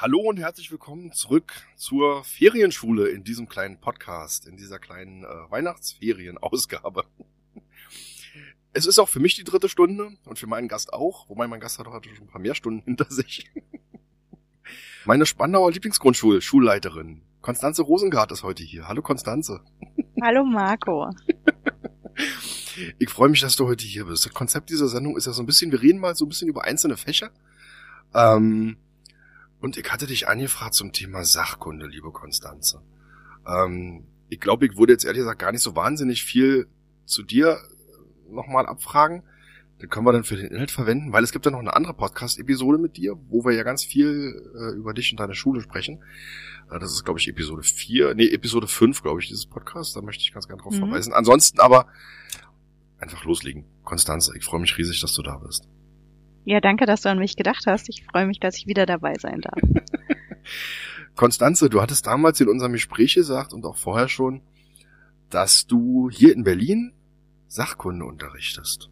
Hallo und herzlich willkommen zurück zur Ferienschule in diesem kleinen Podcast, in dieser kleinen äh, Weihnachtsferienausgabe. Es ist auch für mich die dritte Stunde und für meinen Gast auch, wobei mein Gast hat auch schon ein paar mehr Stunden hinter sich. Meine Spandauer Lieblingsgrundschul, Schulleiterin, Konstanze Rosengart ist heute hier. Hallo Konstanze. Hallo Marco. Ich freue mich, dass du heute hier bist. Das Konzept dieser Sendung ist ja so ein bisschen, wir reden mal so ein bisschen über einzelne Fächer. Ähm, und ich hatte dich angefragt zum Thema Sachkunde, liebe Konstanze. Ähm, ich glaube, ich würde jetzt ehrlich gesagt gar nicht so wahnsinnig viel zu dir nochmal abfragen. Den können wir dann für den Inhalt verwenden, weil es gibt ja noch eine andere Podcast-Episode mit dir, wo wir ja ganz viel äh, über dich und deine Schule sprechen. Äh, das ist, glaube ich, Episode 4, nee, Episode 5, glaube ich, dieses Podcast. Da möchte ich ganz gerne drauf mhm. verweisen. Ansonsten aber einfach loslegen. Konstanze, ich freue mich riesig, dass du da bist. Ja, danke, dass du an mich gedacht hast. Ich freue mich, dass ich wieder dabei sein darf. Konstanze, du hattest damals in unserem Gespräch gesagt und auch vorher schon, dass du hier in Berlin Sachkunde unterrichtest.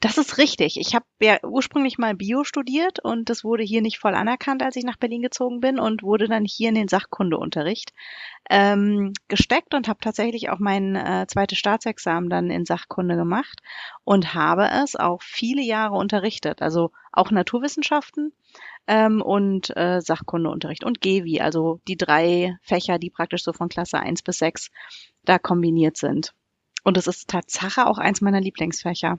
Das ist richtig. Ich habe ja ursprünglich mal Bio studiert und das wurde hier nicht voll anerkannt, als ich nach Berlin gezogen bin und wurde dann hier in den Sachkundeunterricht ähm, gesteckt und habe tatsächlich auch mein äh, zweites Staatsexamen dann in Sachkunde gemacht und habe es auch viele Jahre unterrichtet, also auch Naturwissenschaften ähm, und äh, Sachkundeunterricht und GEWI, also die drei Fächer, die praktisch so von Klasse 1 bis 6 da kombiniert sind. Und es ist Tatsache auch eins meiner Lieblingsfächer.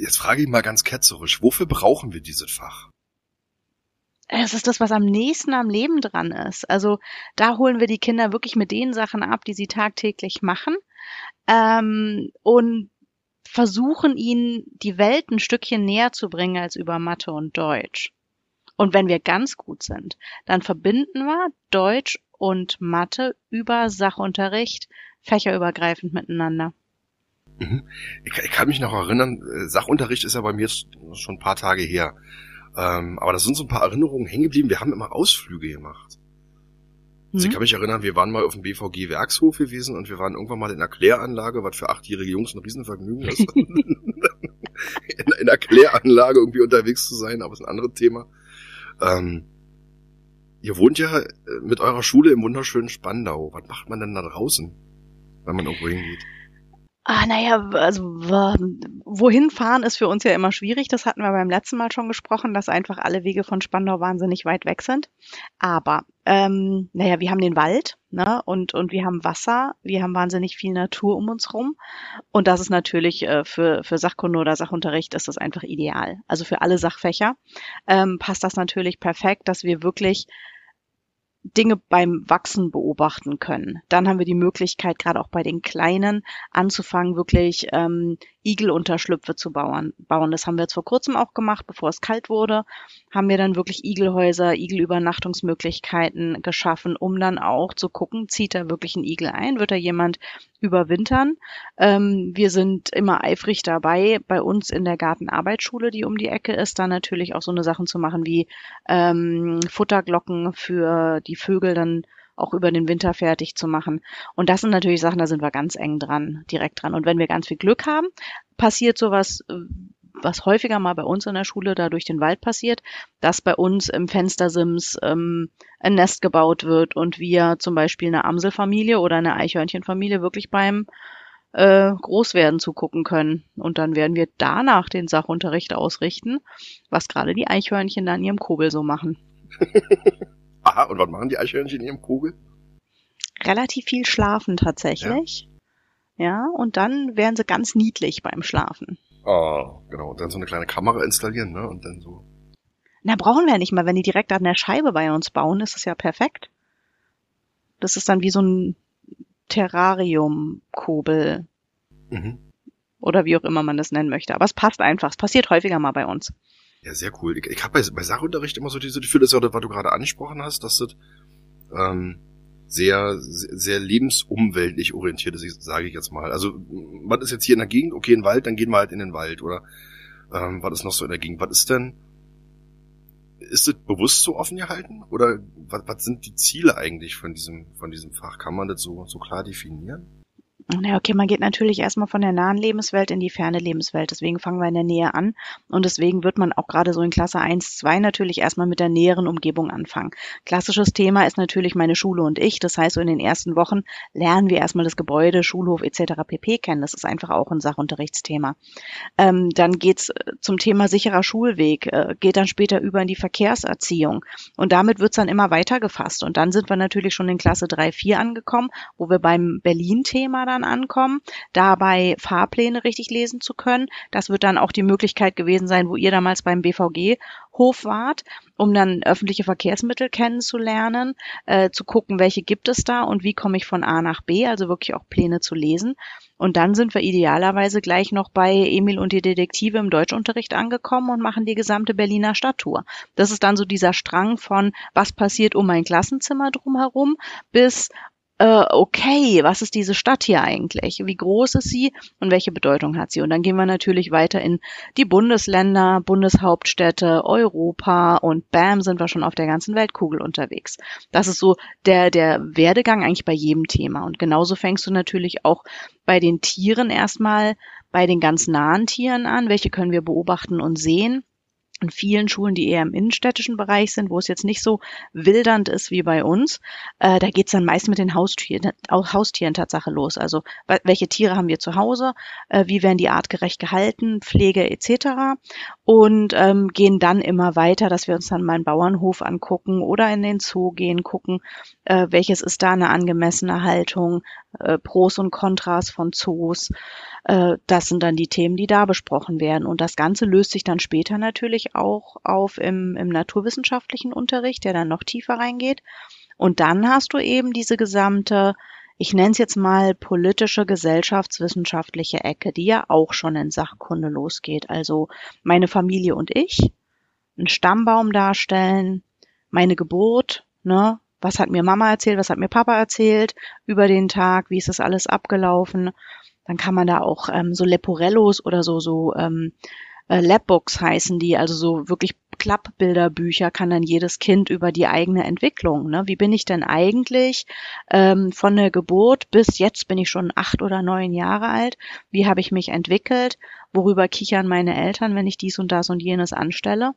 Jetzt frage ich mal ganz ketzerisch, wofür brauchen wir dieses Fach? Es ist das, was am nächsten am Leben dran ist. Also da holen wir die Kinder wirklich mit den Sachen ab, die sie tagtäglich machen ähm, und versuchen ihnen die Welt ein Stückchen näher zu bringen als über Mathe und Deutsch. Und wenn wir ganz gut sind, dann verbinden wir Deutsch und Mathe über Sachunterricht fächerübergreifend miteinander. Mhm. Ich, ich, kann mich noch erinnern, äh, Sachunterricht ist ja bei mir schon ein paar Tage her. Ähm, aber da sind so ein paar Erinnerungen hängen geblieben. Wir haben immer Ausflüge gemacht. Mhm. Also ich mhm. kann mich erinnern, wir waren mal auf dem BVG Werkshof gewesen und wir waren irgendwann mal in einer Kläranlage, was für achtjährige Jungs ein Riesenvergnügen ist. in, in einer Kläranlage irgendwie unterwegs zu sein, aber ist ein anderes Thema. Ähm, ihr wohnt ja äh, mit eurer Schule im wunderschönen Spandau. Was macht man denn da draußen, wenn man irgendwo hingeht? Ah, naja, also wohin fahren ist für uns ja immer schwierig. Das hatten wir beim letzten Mal schon gesprochen, dass einfach alle Wege von Spandau wahnsinnig weit weg sind. Aber ähm, naja, wir haben den Wald, ne? Und, und wir haben Wasser, wir haben wahnsinnig viel Natur um uns rum. Und das ist natürlich äh, für, für Sachkunde oder Sachunterricht ist das einfach ideal. Also für alle Sachfächer ähm, passt das natürlich perfekt, dass wir wirklich Dinge beim Wachsen beobachten können. Dann haben wir die Möglichkeit, gerade auch bei den Kleinen, anzufangen, wirklich ähm, Igelunterschlüpfe zu bauen. bauen. Das haben wir jetzt vor kurzem auch gemacht, bevor es kalt wurde, haben wir dann wirklich Igelhäuser, Igelübernachtungsmöglichkeiten geschaffen, um dann auch zu gucken, zieht da wirklich ein Igel ein, wird da jemand überwintern. Ähm, wir sind immer eifrig dabei, bei uns in der Gartenarbeitsschule, die um die Ecke ist, da natürlich auch so eine Sachen zu machen wie ähm, Futterglocken für die Vögel dann auch über den Winter fertig zu machen. Und das sind natürlich Sachen, da sind wir ganz eng dran, direkt dran. Und wenn wir ganz viel Glück haben, passiert sowas, äh, was häufiger mal bei uns in der Schule da durch den Wald passiert, dass bei uns im Fenstersims ähm, ein Nest gebaut wird und wir zum Beispiel eine Amselfamilie oder eine Eichhörnchenfamilie wirklich beim äh, Großwerden zugucken können. Und dann werden wir danach den Sachunterricht ausrichten, was gerade die Eichhörnchen da in ihrem Kobel so machen. Aha, und was machen die Eichhörnchen in ihrem Kugel? Relativ viel schlafen tatsächlich. Ja. ja, und dann werden sie ganz niedlich beim Schlafen. Oh, genau. Und dann so eine kleine Kamera installieren, ne? Und dann so. Na, brauchen wir ja nicht mal. Wenn die direkt an der Scheibe bei uns bauen, ist es ja perfekt. Das ist dann wie so ein Terrarium-Kobel. Mhm. Oder wie auch immer man das nennen möchte. Aber es passt einfach. Es passiert häufiger mal bei uns. Ja, sehr cool. Ich, ich habe bei, bei Sachunterricht immer so diese Gefühl, das ist ja das, was du gerade angesprochen hast, dass das ähm, sehr, sehr lebensumweltlich orientiert ist, sage ich jetzt mal. Also, was ist jetzt hier in der Gegend? Okay, in den Wald, dann gehen wir halt in den Wald. Oder ähm, was ist noch so in der Gegend? Was ist denn, ist das bewusst so offen gehalten? Oder was, was sind die Ziele eigentlich von diesem, von diesem Fach? Kann man das so, so klar definieren? Ja, okay, man geht natürlich erstmal von der nahen Lebenswelt in die ferne Lebenswelt. Deswegen fangen wir in der Nähe an. Und deswegen wird man auch gerade so in Klasse 1, 2 natürlich erstmal mit der näheren Umgebung anfangen. Klassisches Thema ist natürlich meine Schule und ich. Das heißt, so in den ersten Wochen lernen wir erstmal das Gebäude, Schulhof etc. pp. kennen. Das ist einfach auch ein Sachunterrichtsthema. Ähm, dann geht's äh, zum Thema sicherer Schulweg, äh, geht dann später über in die Verkehrserziehung. Und damit wird's dann immer weiter gefasst. Und dann sind wir natürlich schon in Klasse 3, 4 angekommen, wo wir beim Berlin-Thema dann ankommen, dabei Fahrpläne richtig lesen zu können. Das wird dann auch die Möglichkeit gewesen sein, wo ihr damals beim BVG Hof wart, um dann öffentliche Verkehrsmittel kennenzulernen, äh, zu gucken, welche gibt es da und wie komme ich von A nach B, also wirklich auch Pläne zu lesen. Und dann sind wir idealerweise gleich noch bei Emil und die Detektive im Deutschunterricht angekommen und machen die gesamte Berliner Stadttour. Das ist dann so dieser Strang von, was passiert um mein Klassenzimmer drumherum, bis äh, okay, was ist diese Stadt hier eigentlich? Wie groß ist sie und welche Bedeutung hat sie? Und dann gehen wir natürlich weiter in die Bundesländer, Bundeshauptstädte, Europa und bam, sind wir schon auf der ganzen Weltkugel unterwegs. Das ist so der, der Werdegang eigentlich bei jedem Thema. Und genauso fängst du natürlich auch bei den Tieren erstmal bei den ganz nahen Tieren an. Welche können wir beobachten und sehen? In vielen Schulen, die eher im innenstädtischen Bereich sind, wo es jetzt nicht so wildernd ist wie bei uns, äh, da geht's dann meist mit den Haustieren, Haustieren Tatsache los. Also welche Tiere haben wir zu Hause, äh, wie werden die artgerecht gehalten, Pflege etc. Und ähm, gehen dann immer weiter, dass wir uns dann mal einen Bauernhof angucken oder in den Zoo gehen, gucken, äh, welches ist da eine angemessene Haltung, äh, Pros und Kontras von Zoos. Äh, das sind dann die Themen, die da besprochen werden. Und das Ganze löst sich dann später natürlich auch auf im, im naturwissenschaftlichen Unterricht, der dann noch tiefer reingeht. Und dann hast du eben diese gesamte, ich nenne es jetzt mal politische, gesellschaftswissenschaftliche Ecke, die ja auch schon in Sachkunde losgeht. Also meine Familie und ich, einen Stammbaum darstellen, meine Geburt, ne, was hat mir Mama erzählt, was hat mir Papa erzählt über den Tag, wie ist das alles abgelaufen. Dann kann man da auch ähm, so Leporellos oder so, so ähm, äh, Labbooks heißen die, also so wirklich Klappbilderbücher kann dann jedes Kind über die eigene Entwicklung. Ne? Wie bin ich denn eigentlich ähm, von der Geburt bis jetzt bin ich schon acht oder neun Jahre alt? Wie habe ich mich entwickelt? Worüber kichern meine Eltern, wenn ich dies und das und jenes anstelle?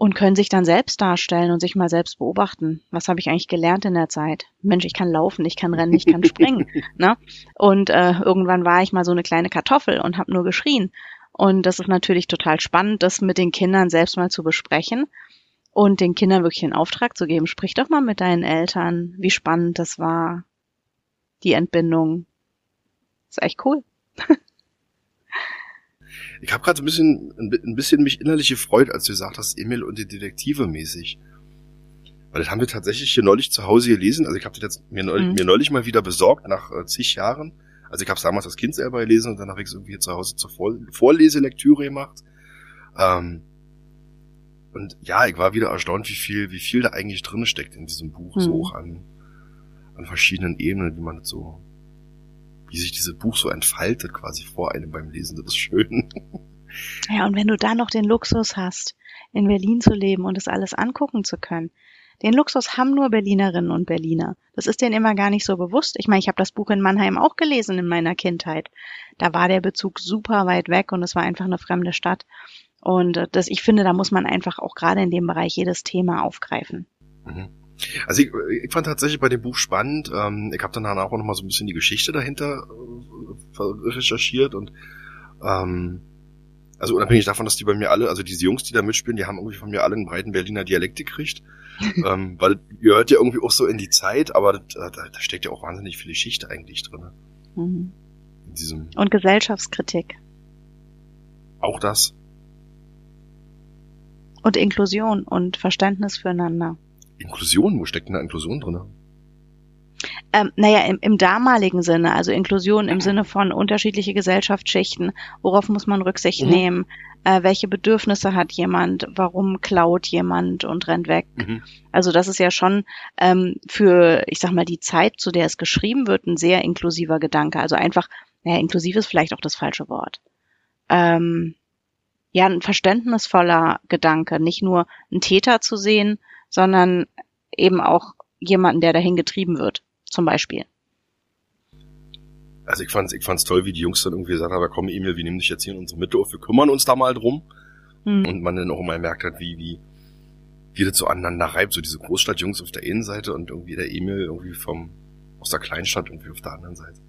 und können sich dann selbst darstellen und sich mal selbst beobachten. Was habe ich eigentlich gelernt in der Zeit? Mensch, ich kann laufen, ich kann rennen, ich kann springen. ne? Und äh, irgendwann war ich mal so eine kleine Kartoffel und habe nur geschrien. Und das ist natürlich total spannend, das mit den Kindern selbst mal zu besprechen und den Kindern wirklich einen Auftrag zu geben. Sprich doch mal mit deinen Eltern, wie spannend das war, die Entbindung. Das ist echt cool. Ich habe gerade ein bisschen, ein bisschen mich innerlich gefreut, als du gesagt hast, Emil und die Detektive mäßig. Weil das haben wir tatsächlich hier neulich zu Hause gelesen. Also ich habe das jetzt mir neulich, mhm. mir neulich mal wieder besorgt, nach äh, zig Jahren. Also ich habe damals als Kind selber gelesen und dann habe ich es irgendwie zu Hause zur Vor Vorleselektüre gemacht. Ähm, und ja, ich war wieder erstaunt, wie viel, wie viel da eigentlich drin steckt in diesem Buch, mhm. so auch an, an verschiedenen Ebenen, wie man das so wie sich dieses Buch so entfaltet quasi vor einem beim Lesen. Das ist schön. Ja, und wenn du da noch den Luxus hast, in Berlin zu leben und es alles angucken zu können, den Luxus haben nur Berlinerinnen und Berliner. Das ist denen immer gar nicht so bewusst. Ich meine, ich habe das Buch in Mannheim auch gelesen in meiner Kindheit. Da war der Bezug super weit weg und es war einfach eine fremde Stadt. Und äh, das, ich finde, da muss man einfach auch gerade in dem Bereich jedes Thema aufgreifen. Mhm. Also ich, ich fand tatsächlich bei dem Buch spannend. Ähm, ich habe dann auch noch mal so ein bisschen die Geschichte dahinter äh, recherchiert und ähm, also unabhängig davon, dass die bei mir alle, also diese Jungs, die da mitspielen, die haben irgendwie von mir alle einen breiten Berliner Dialekt gekriegt, ähm, weil ihr hört ja irgendwie auch so in die Zeit, aber da, da, da steckt ja auch wahnsinnig viel Geschichte eigentlich drin. Mhm. In diesem und Gesellschaftskritik. Auch das. Und Inklusion und Verständnis füreinander. Inklusion, wo steckt denn da Inklusion drin? Ähm, naja, im, im damaligen Sinne, also Inklusion im Sinne von unterschiedliche Gesellschaftsschichten, worauf muss man Rücksicht mhm. nehmen, äh, welche Bedürfnisse hat jemand, warum klaut jemand und rennt weg. Mhm. Also das ist ja schon ähm, für, ich sag mal, die Zeit, zu der es geschrieben wird, ein sehr inklusiver Gedanke. Also einfach, naja, inklusiv ist vielleicht auch das falsche Wort. Ähm, ja, ein verständnisvoller Gedanke, nicht nur einen Täter zu sehen, sondern eben auch jemanden, der dahin getrieben wird, zum Beispiel. Also ich fand's, ich fand's toll, wie die Jungs dann irgendwie gesagt haben, komm Emil, wir nehmen dich jetzt hier in unsere Mitte auf, wir kümmern uns da mal drum. Hm. Und man dann auch mal merkt hat, wie, wie, wie das so aneinander reibt, so diese Großstadtjungs auf der einen Seite und irgendwie der Emil irgendwie vom, aus der Kleinstadt irgendwie auf der anderen Seite.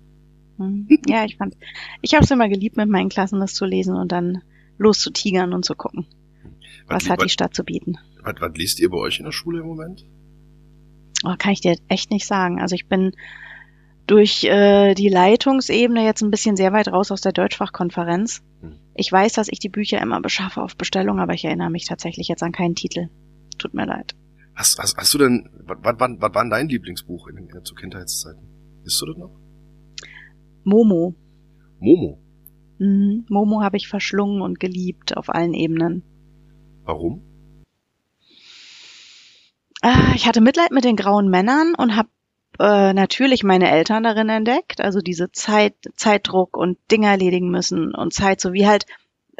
Hm. Ja, ich fand, ich habe es immer geliebt, mit meinen Klassen das zu lesen und dann loszutigern und zu gucken. Was, was hat die Stadt zu bieten? Was, was liest ihr bei euch in der Schule im Moment? Oh, kann ich dir echt nicht sagen. Also ich bin durch äh, die Leitungsebene jetzt ein bisschen sehr weit raus aus der Deutschfachkonferenz. Hm. Ich weiß, dass ich die Bücher immer beschaffe auf Bestellung, aber ich erinnere mich tatsächlich jetzt an keinen Titel. Tut mir leid. Hast, hast, hast du denn, was, was, was war dein Lieblingsbuch in, in, zu Kindheitszeiten? Bist du das noch? Momo. Momo? Mhm. Momo habe ich verschlungen und geliebt auf allen Ebenen. Warum? Äh, ich hatte Mitleid mit den grauen Männern und habe äh, natürlich meine Eltern darin entdeckt. Also diese Zeit, Zeitdruck und Dinge erledigen müssen und Zeit, so wie halt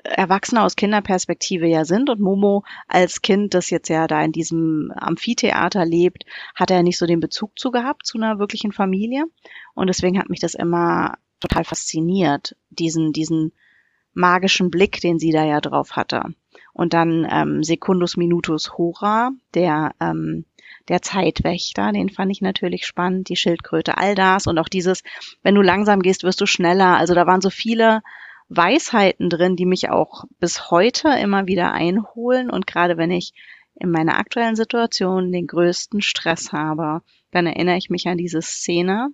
Erwachsene aus Kinderperspektive ja sind und Momo als Kind, das jetzt ja da in diesem Amphitheater lebt, hat er nicht so den Bezug zu gehabt zu einer wirklichen Familie und deswegen hat mich das immer total fasziniert, diesen diesen magischen Blick, den sie da ja drauf hatte. Und dann ähm, Secundus Minutus Hora, der ähm, der Zeitwächter, den fand ich natürlich spannend, die Schildkröte, all das und auch dieses, wenn du langsam gehst, wirst du schneller. Also da waren so viele Weisheiten drin, die mich auch bis heute immer wieder einholen. Und gerade wenn ich in meiner aktuellen Situation den größten Stress habe, dann erinnere ich mich an diese Szene,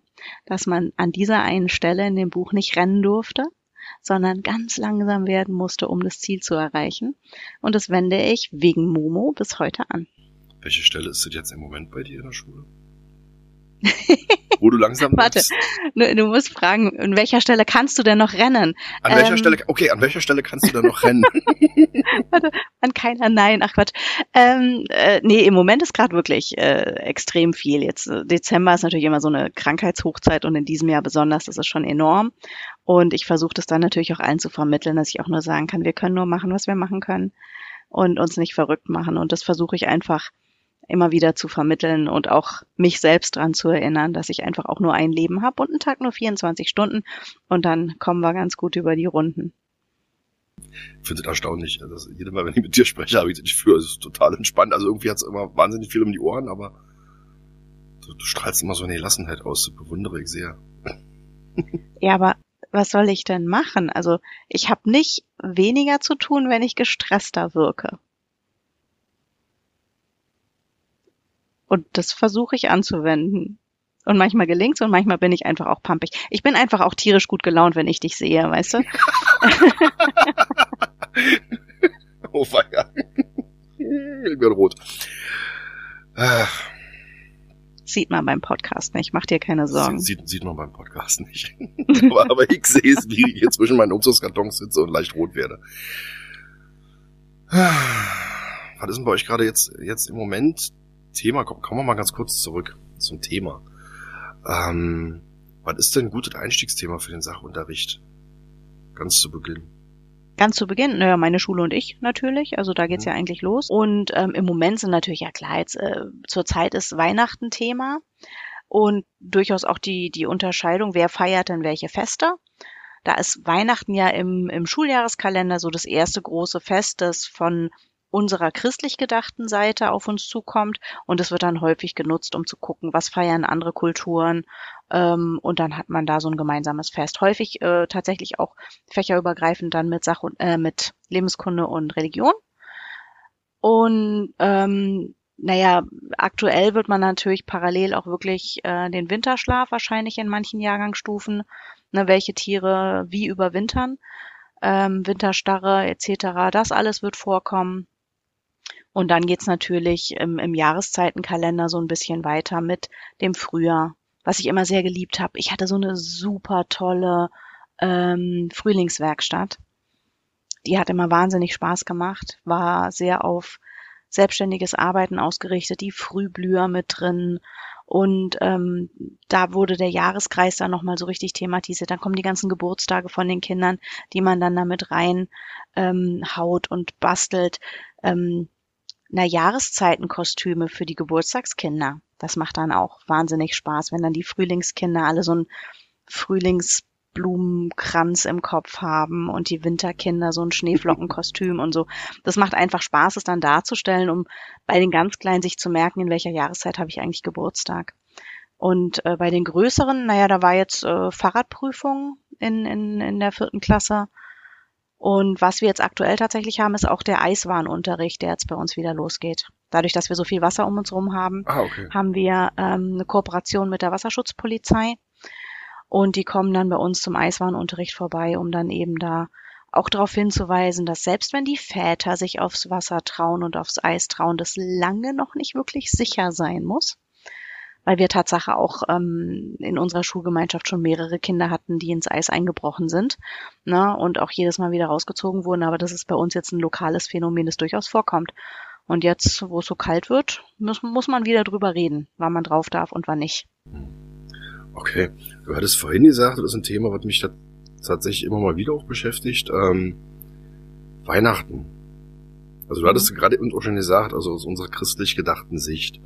dass man an dieser einen Stelle in dem Buch nicht rennen durfte, sondern ganz langsam werden musste, um das Ziel zu erreichen. Und das wende ich wegen Momo bis heute an. Welche Stelle ist das jetzt im Moment bei dir in der Schule? Wo du langsam Warte, du, du, musst fragen, an welcher Stelle kannst du denn noch rennen? An welcher ähm, Stelle, okay, an welcher Stelle kannst du denn noch rennen? Warte, an keiner, nein, ach Quatsch. Ähm, äh, nee, im Moment ist gerade wirklich äh, extrem viel. Jetzt äh, Dezember ist natürlich immer so eine Krankheitshochzeit und in diesem Jahr besonders, das ist schon enorm. Und ich versuche das dann natürlich auch allen zu vermitteln, dass ich auch nur sagen kann, wir können nur machen, was wir machen können und uns nicht verrückt machen. Und das versuche ich einfach immer wieder zu vermitteln und auch mich selbst dran zu erinnern, dass ich einfach auch nur ein Leben habe und einen Tag nur 24 Stunden und dann kommen wir ganz gut über die Runden. Ich finde es erstaunlich. Also jedes Mal, wenn ich mit dir spreche, habe ich das Gefühl, es ist total entspannt. Also irgendwie hat es immer wahnsinnig viel um die Ohren, aber du, du strahlst immer so eine Gelassenheit aus. Das bewundere ich sehr. Ja, aber was soll ich denn machen? Also ich habe nicht weniger zu tun, wenn ich gestresster wirke. Und das versuche ich anzuwenden. Und manchmal gelingt's und manchmal bin ich einfach auch pumpig. Ich bin einfach auch tierisch gut gelaunt, wenn ich dich sehe, weißt du? oh weia. Ich bin rot. Sieht man beim Podcast nicht, mach dir keine Sorgen. Sieht, sieht man beim Podcast nicht. aber, aber ich sehe es, wie ich hier zwischen meinen Umzugskartons sitze und leicht rot werde. Was ist denn bei euch gerade jetzt, jetzt im Moment Thema, kommen wir mal ganz kurz zurück zum Thema. Ähm, was ist denn ein gutes Einstiegsthema für den Sachunterricht? Ganz zu Beginn. Ganz zu Beginn, naja, meine Schule und ich natürlich, also da geht's mhm. ja eigentlich los. Und ähm, im Moment sind natürlich, ja klar, jetzt äh, zur Zeit ist Weihnachten Thema und durchaus auch die, die Unterscheidung, wer feiert denn welche Feste. Da ist Weihnachten ja im, im Schuljahreskalender so das erste große Fest, das von unserer christlich gedachten Seite auf uns zukommt und es wird dann häufig genutzt, um zu gucken, was feiern andere Kulturen ähm, und dann hat man da so ein gemeinsames Fest. Häufig äh, tatsächlich auch fächerübergreifend dann mit Sach und, äh, mit Lebenskunde und Religion. Und ähm, naja, aktuell wird man natürlich parallel auch wirklich äh, den Winterschlaf wahrscheinlich in manchen Jahrgangsstufen, ne, welche Tiere wie überwintern, ähm, Winterstarre etc. Das alles wird vorkommen. Und dann geht's natürlich im, im Jahreszeitenkalender so ein bisschen weiter mit dem Frühjahr, was ich immer sehr geliebt habe. Ich hatte so eine super tolle ähm, Frühlingswerkstatt. Die hat immer wahnsinnig Spaß gemacht, war sehr auf selbstständiges Arbeiten ausgerichtet, die Frühblüher mit drin. Und ähm, da wurde der Jahreskreis dann nochmal so richtig thematisiert. Dann kommen die ganzen Geburtstage von den Kindern, die man dann damit rein ähm, haut und bastelt. Ähm, na, Jahreszeitenkostüme für die Geburtstagskinder. Das macht dann auch wahnsinnig Spaß, wenn dann die Frühlingskinder alle so ein Frühlings Blumenkranz im Kopf haben und die Winterkinder so ein Schneeflockenkostüm und so. Das macht einfach Spaß, es dann darzustellen, um bei den ganz Kleinen sich zu merken, in welcher Jahreszeit habe ich eigentlich Geburtstag. Und äh, bei den größeren, naja, da war jetzt äh, Fahrradprüfung in, in, in der vierten Klasse. Und was wir jetzt aktuell tatsächlich haben, ist auch der Eiswarenunterricht, der jetzt bei uns wieder losgeht. Dadurch, dass wir so viel Wasser um uns herum haben, Ah, okay. haben wir ähm, eine Kooperation mit der Wasserschutzpolizei. Und die kommen dann bei uns zum Eiswarenunterricht vorbei, um dann eben da auch darauf hinzuweisen, dass selbst wenn die Väter sich aufs Wasser trauen und aufs Eis trauen, das lange noch nicht wirklich sicher sein muss. Weil wir Tatsache auch ähm, in unserer Schulgemeinschaft schon mehrere Kinder hatten, die ins Eis eingebrochen sind ne, und auch jedes Mal wieder rausgezogen wurden. Aber das ist bei uns jetzt ein lokales Phänomen, das durchaus vorkommt. Und jetzt, wo es so kalt wird, muss, muss man wieder drüber reden, wann man drauf darf und wann nicht. Okay. Du hattest vorhin gesagt, das ist ein Thema, was mich da tatsächlich immer mal wieder auch beschäftigt. Ähm, Weihnachten. Also du hattest gerade eben auch schon gesagt, also aus unserer christlich gedachten Sicht.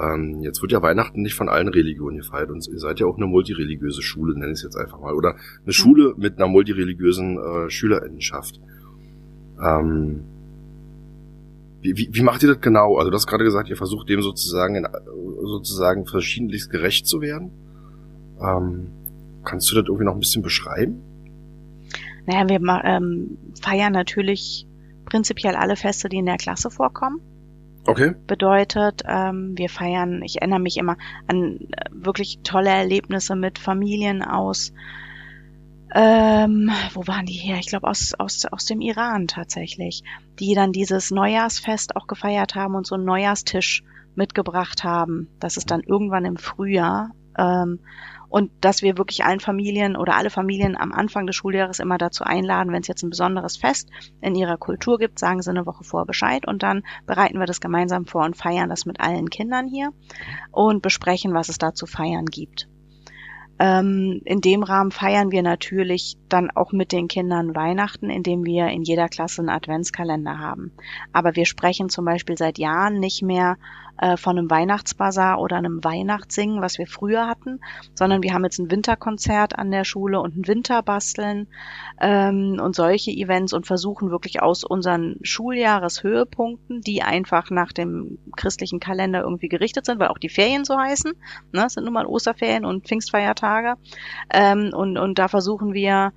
Ähm, jetzt wird ja Weihnachten nicht von allen Religionen gefeiert und ihr seid ja auch eine multireligiöse Schule, nenne ich es jetzt einfach mal. Oder eine Schule mit einer multireligiösen äh, Schülerinnenschaft. Ähm, wie, wie, wie macht ihr das genau? Also du hast gerade gesagt, ihr versucht dem sozusagen in, sozusagen verschiedentlich gerecht zu werden. Ähm, kannst du das irgendwie noch ein bisschen beschreiben? Naja, wir ähm, feiern natürlich prinzipiell alle Feste, die in der Klasse vorkommen. Okay. Bedeutet, ähm, wir feiern, ich erinnere mich immer an äh, wirklich tolle Erlebnisse mit Familien aus, ähm, wo waren die her? Ich glaube aus, aus, aus dem Iran tatsächlich, die dann dieses Neujahrsfest auch gefeiert haben und so einen Neujahrstisch mitgebracht haben. Das ist dann irgendwann im Frühjahr. Ähm, und dass wir wirklich allen Familien oder alle Familien am Anfang des Schuljahres immer dazu einladen, wenn es jetzt ein besonderes Fest in ihrer Kultur gibt, sagen sie eine Woche vor Bescheid und dann bereiten wir das gemeinsam vor und feiern das mit allen Kindern hier und besprechen, was es da zu feiern gibt. Ähm, in dem Rahmen feiern wir natürlich dann auch mit den Kindern Weihnachten, indem wir in jeder Klasse einen Adventskalender haben. Aber wir sprechen zum Beispiel seit Jahren nicht mehr äh, von einem Weihnachtsbazar oder einem Weihnachtssingen, was wir früher hatten, sondern wir haben jetzt ein Winterkonzert an der Schule und ein Winterbasteln ähm, und solche Events und versuchen wirklich aus unseren Schuljahres-Höhepunkten, die einfach nach dem christlichen Kalender irgendwie gerichtet sind, weil auch die Ferien so heißen, ne, sind nun mal Osterferien und Pfingstfeiertage ähm, und, und da versuchen wir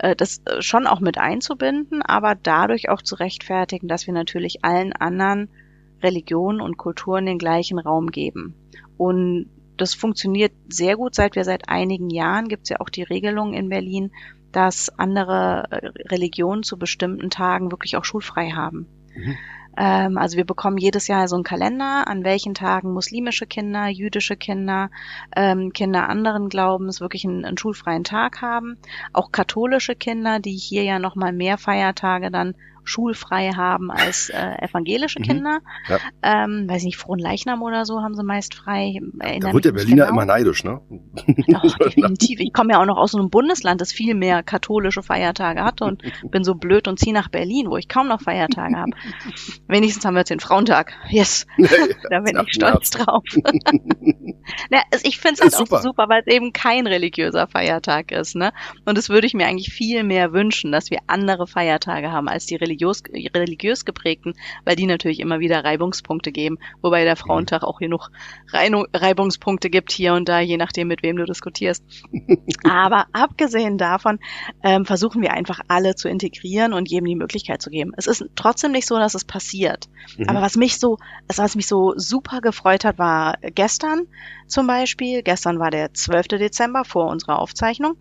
äh, das äh, schon auch mit einzubinden, aber dadurch auch zu rechtfertigen, dass wir natürlich allen anderen Religionen und Kulturen den gleichen Raum geben. Und das funktioniert sehr gut, seit wir seit einigen Jahren gibt es ja auch die Regelung in Berlin, dass andere äh, Religionen zu bestimmten Tagen wirklich auch schulfrei haben. Mhm. Ähm, also wir bekommen jedes Jahr so einen Kalender, an welchen Tagen muslimische Kinder, jüdische Kinder, ähm, Kinder anderen Glaubens wirklich einen, einen schulfreien Tag haben. Auch katholische Kinder, die hier ja nochmal mehr Feiertage dann schulfrei haben als äh, evangelische Mhm. Kinder. Ja. Ähm, weiß nicht, frohen Leichnam oder so haben sie meist frei. Da Erinnere wird der Berliner genau. immer neidisch, ne? Doch, definitiv. Ich komme ja auch noch aus so einem Bundesland, das viel mehr katholische Feiertage hat und bin so blöd und ziehe nach Berlin, wo ich kaum noch Feiertage habe. Wenigstens haben wir jetzt den Frauentag. Yes, da bin ich stolz drauf. Na, also ich finde es halt auch super. super, weil es eben kein religiöser Feiertag ist. Ne? Und das würde ich mir eigentlich viel mehr wünschen, dass wir andere Feiertage haben als die religiös, religiös geprägten, weil die natürlich immer wieder Reibungspunkte geben. Wobei der Frauentag auch genug Reibungspunkte gibt hier und da, je nachdem, mit wem du diskutierst. Aber abgesehen davon ähm, versuchen wir einfach alle zu integrieren und jedem die Möglichkeit zu geben. Es ist trotzdem nicht so, dass es passiert. Mhm. Aber was mich so, was mich so super gefreut hat, war gestern zum Beispiel. Gestern war der 12. Dezember vor unserer Aufzeichnung.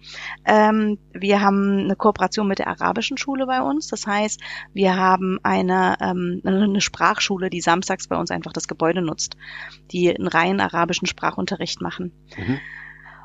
Ähm, wir haben eine Kooperation mit der arabischen Schule bei uns. Das heißt, wir haben eine, ähm, eine Sprachschule, die samstags bei uns einfach das Gebäude nutzt, die einen rein arabischen Sprachunterricht machen. Mhm.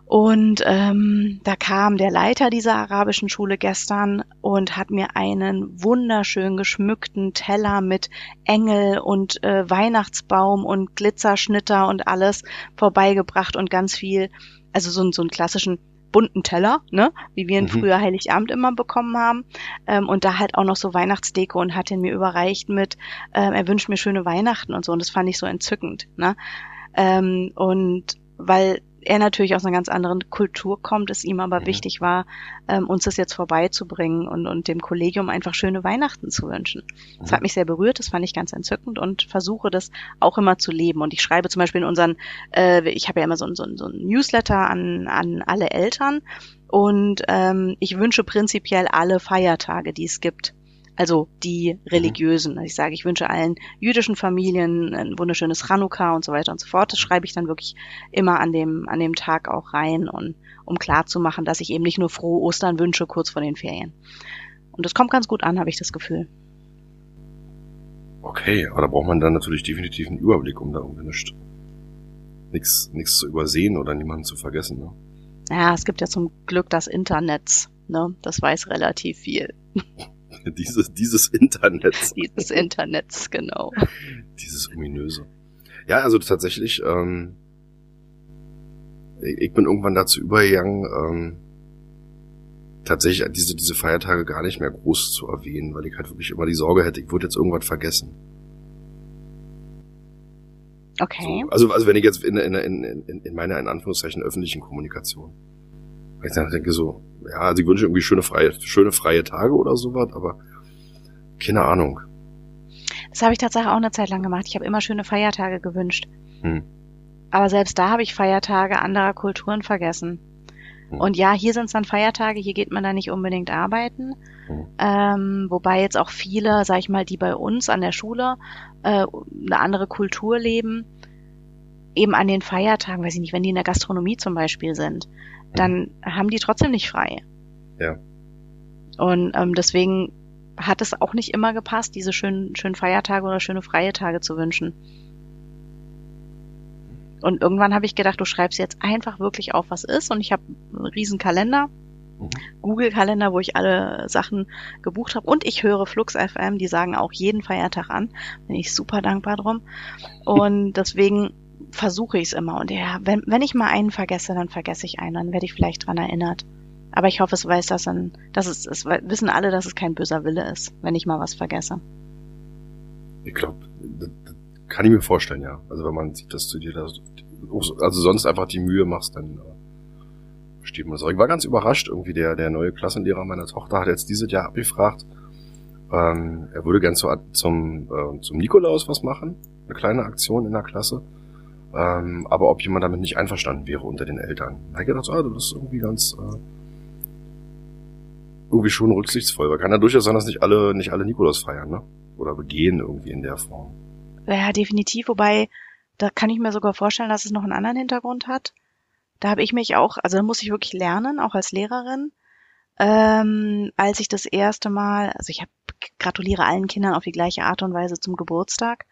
Und ähm, da kam der Leiter dieser arabischen Schule gestern und hat mir einen wunderschön geschmückten Teller mit Engel und äh, Weihnachtsbaum und Glitzerschnitter und alles vorbeigebracht und ganz viel, also so, so einen klassischen bunten Teller, ne, wie wir ihn Mhm. früher Heiligabend immer bekommen haben. Ähm, und da halt auch noch so Weihnachtsdeko und hat ihn mir überreicht mit, ähm, er wünscht mir schöne Weihnachten und so. Und das fand ich so entzückend, ne. Ähm, und weil er natürlich aus einer ganz anderen Kultur kommt, es ihm aber mhm. wichtig war, ähm, uns das jetzt vorbeizubringen und, und dem Kollegium einfach schöne Weihnachten zu wünschen. Das hat mhm. mich sehr berührt, das fand ich ganz entzückend und versuche das auch immer zu leben. Und ich schreibe zum Beispiel in unseren, äh, ich habe ja immer so, so, so ein Newsletter an, an alle Eltern und ähm, ich wünsche prinzipiell alle Feiertage, die es gibt. Also die religiösen. Also ich sage, ich wünsche allen jüdischen Familien ein wunderschönes Chanukka und so weiter und so fort. Das schreibe ich dann wirklich immer an dem, an dem Tag auch rein und um klar zu machen, dass ich eben nicht nur frohe Ostern wünsche kurz vor den Ferien. Und das kommt ganz gut an, habe ich das Gefühl. Okay, aber da braucht man dann natürlich definitiv einen Überblick, um da irgendwie nichts, nichts, nichts zu übersehen oder niemanden zu vergessen. Ne? Ja, es gibt ja zum Glück das Internet. Ne? Das weiß relativ viel. dieses, dieses Internet. Dieses Internet, genau. Dieses ominöse. Ja, also tatsächlich, ähm, ich bin irgendwann dazu übergegangen, ähm, tatsächlich diese, diese Feiertage gar nicht mehr groß zu erwähnen, weil ich halt wirklich immer die Sorge hätte, ich würde jetzt irgendwas vergessen. Okay. So, also, also wenn ich jetzt in, in, in, in meiner, in Anführungszeichen, öffentlichen Kommunikation weil ich dann denke so, ja, also ich wünsche irgendwie schöne freie, schöne freie Tage oder sowas, aber keine Ahnung. Das habe ich tatsächlich auch eine Zeit lang gemacht. Ich habe immer schöne Feiertage gewünscht. Hm. Aber selbst da habe ich Feiertage anderer Kulturen vergessen. Hm. Und ja, hier sind es dann Feiertage, hier geht man da nicht unbedingt arbeiten. Hm. Ähm, wobei jetzt auch viele, sag ich mal, die bei uns an der Schule äh, eine andere Kultur leben, eben an den Feiertagen, weiß ich nicht, wenn die in der Gastronomie zum Beispiel sind, dann haben die trotzdem nicht frei. Ja. Und ähm, deswegen hat es auch nicht immer gepasst, diese schönen, schönen Feiertage oder schöne freie Tage zu wünschen. Und irgendwann habe ich gedacht, du schreibst jetzt einfach wirklich auf, was ist. Und ich habe einen riesen Kalender, mhm. Google-Kalender, wo ich alle Sachen gebucht habe. Und ich höre Flux FM, die sagen auch jeden Feiertag an. Bin ich super dankbar drum. Und deswegen versuche ich es immer. Und ja, wenn, wenn ich mal einen vergesse, dann vergesse ich einen, dann werde ich vielleicht dran erinnert. Aber ich hoffe, es weiß das dann, dass es, es wissen alle, dass es kein böser Wille ist, wenn ich mal was vergesse. Ich glaube, kann ich mir vorstellen, ja. Also wenn man sieht, dass du dir da, also sonst einfach die Mühe machst, dann äh, versteht man das auch. Ich war ganz überrascht, irgendwie der, der neue Klassenlehrer meiner Tochter hat jetzt dieses Jahr abgefragt, ähm, er würde gern zu, zum, äh, zum Nikolaus was machen, eine kleine Aktion in der Klasse. Ähm, aber ob jemand damit nicht einverstanden wäre unter den Eltern. Da habe ich gedacht, ah, das ist irgendwie ganz äh, irgendwie schon rücksichtsvoll. Weil kann ja durchaus sein, dass nicht alle, nicht alle Nikolaus feiern, ne? Oder begehen irgendwie in der Form. Ja, definitiv. Wobei, da kann ich mir sogar vorstellen, dass es noch einen anderen Hintergrund hat. Da habe ich mich auch, also da muss ich wirklich lernen, auch als Lehrerin. Ähm, als ich das erste Mal, also ich hab, gratuliere allen Kindern auf die gleiche Art und Weise zum Geburtstag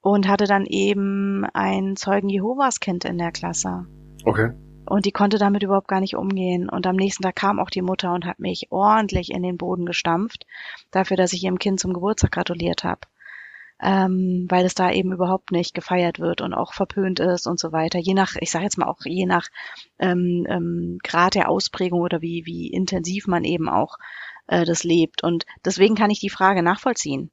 und hatte dann eben ein Zeugen Jehovas Kind in der Klasse. Okay. Und die konnte damit überhaupt gar nicht umgehen. Und am nächsten Tag kam auch die Mutter und hat mich ordentlich in den Boden gestampft, dafür, dass ich ihrem Kind zum Geburtstag gratuliert habe. Ähm, weil es da eben überhaupt nicht gefeiert wird und auch verpönt ist und so weiter. Je nach, ich sage jetzt mal auch je nach ähm, ähm, Grad der Ausprägung oder wie, wie intensiv man eben auch äh, das lebt. Und deswegen kann ich die Frage nachvollziehen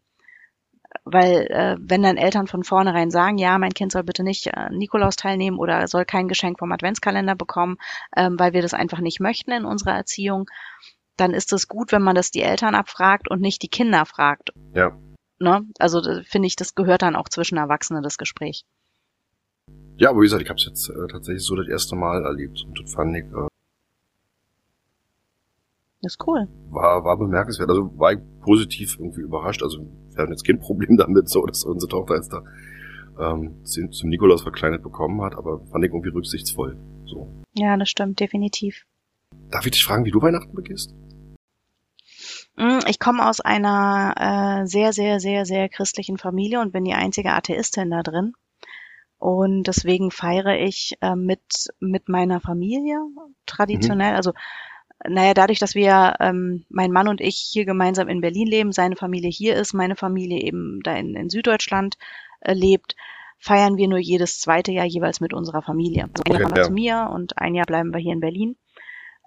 weil äh, wenn dann Eltern von vornherein sagen, ja, mein Kind soll bitte nicht äh, Nikolaus teilnehmen oder soll kein Geschenk vom Adventskalender bekommen, ähm, weil wir das einfach nicht möchten in unserer Erziehung, dann ist es gut, wenn man das die Eltern abfragt und nicht die Kinder fragt. Ja. Ne? Also finde ich, das gehört dann auch zwischen Erwachsenen das Gespräch. Ja, aber wie gesagt, ich habe es jetzt äh, tatsächlich so das erste Mal erlebt und das fand ich äh, das ist cool. War, war bemerkenswert. Also war ich positiv irgendwie überrascht. Also wir haben jetzt kein Problem damit, so dass unsere Tochter jetzt da ähm, zum Nikolaus verkleidet bekommen hat, aber fand ich irgendwie rücksichtsvoll. So. Ja, das stimmt, definitiv. Darf ich dich fragen, wie du Weihnachten begehst? Mm, ich komme aus einer äh, sehr, sehr, sehr, sehr christlichen Familie und bin die einzige Atheistin da drin. Und deswegen feiere ich äh, mit, mit meiner Familie traditionell. Mhm. Also naja, dadurch, dass wir, ähm, mein Mann und ich hier gemeinsam in Berlin leben, seine Familie hier ist, meine Familie eben da in, in Süddeutschland äh, lebt, feiern wir nur jedes zweite Jahr jeweils mit unserer Familie. Also ein Jahr wir ja. zu mir und ein Jahr bleiben wir hier in Berlin.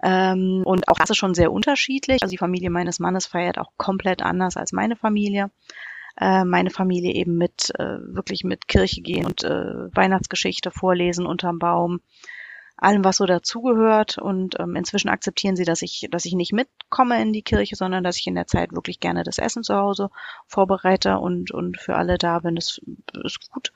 Ähm, und auch das ist schon sehr unterschiedlich. Also die Familie meines Mannes feiert auch komplett anders als meine Familie. Äh, meine Familie eben mit, äh, wirklich mit Kirche gehen und äh, Weihnachtsgeschichte vorlesen unterm Baum allem, was so dazugehört. Und ähm, inzwischen akzeptieren sie, dass ich, dass ich nicht mitkomme in die Kirche, sondern dass ich in der Zeit wirklich gerne das Essen zu Hause vorbereite und, und für alle da bin. Das ist gut.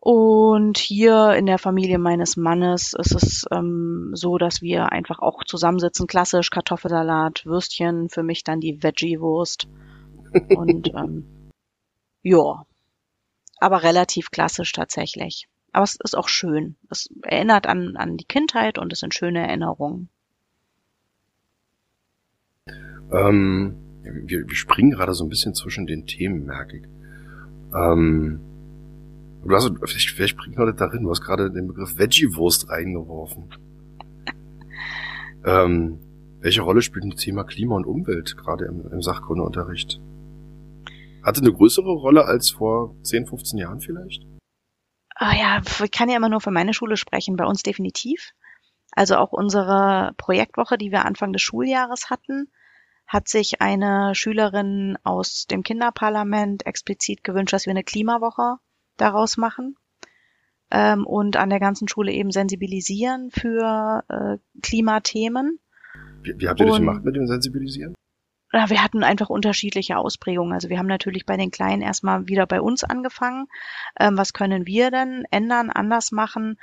Und hier in der Familie meines Mannes ist es ähm, so, dass wir einfach auch zusammensitzen, klassisch Kartoffelsalat, Würstchen, für mich dann die Veggie-Wurst. Und ähm, ja, aber relativ klassisch tatsächlich. Aber es ist auch schön. Es erinnert an, an die Kindheit und es sind schöne Erinnerungen. Ähm, wir, wir springen gerade so ein bisschen zwischen den Themen, merke ich. Ähm, du hast, vielleicht, vielleicht wir darin, du hast gerade den Begriff Veggie-Wurst reingeworfen. ähm, welche Rolle spielt das Thema Klima und Umwelt gerade im, im Sachkundeunterricht? Hatte eine größere Rolle als vor 10, 15 Jahren vielleicht? Ah ja, ich kann ja immer nur für meine Schule sprechen, bei uns definitiv. Also auch unsere Projektwoche, die wir Anfang des Schuljahres hatten, hat sich eine Schülerin aus dem Kinderparlament explizit gewünscht, dass wir eine Klimawoche daraus machen ähm, und an der ganzen Schule eben sensibilisieren für äh, Klimathemen. Wie, wie habt ihr und, das gemacht mit dem Sensibilisieren? Ja, wir hatten einfach unterschiedliche Ausprägungen. Also wir haben natürlich bei den Kleinen erstmal wieder bei uns angefangen. Ähm, was können wir denn ändern, anders machen?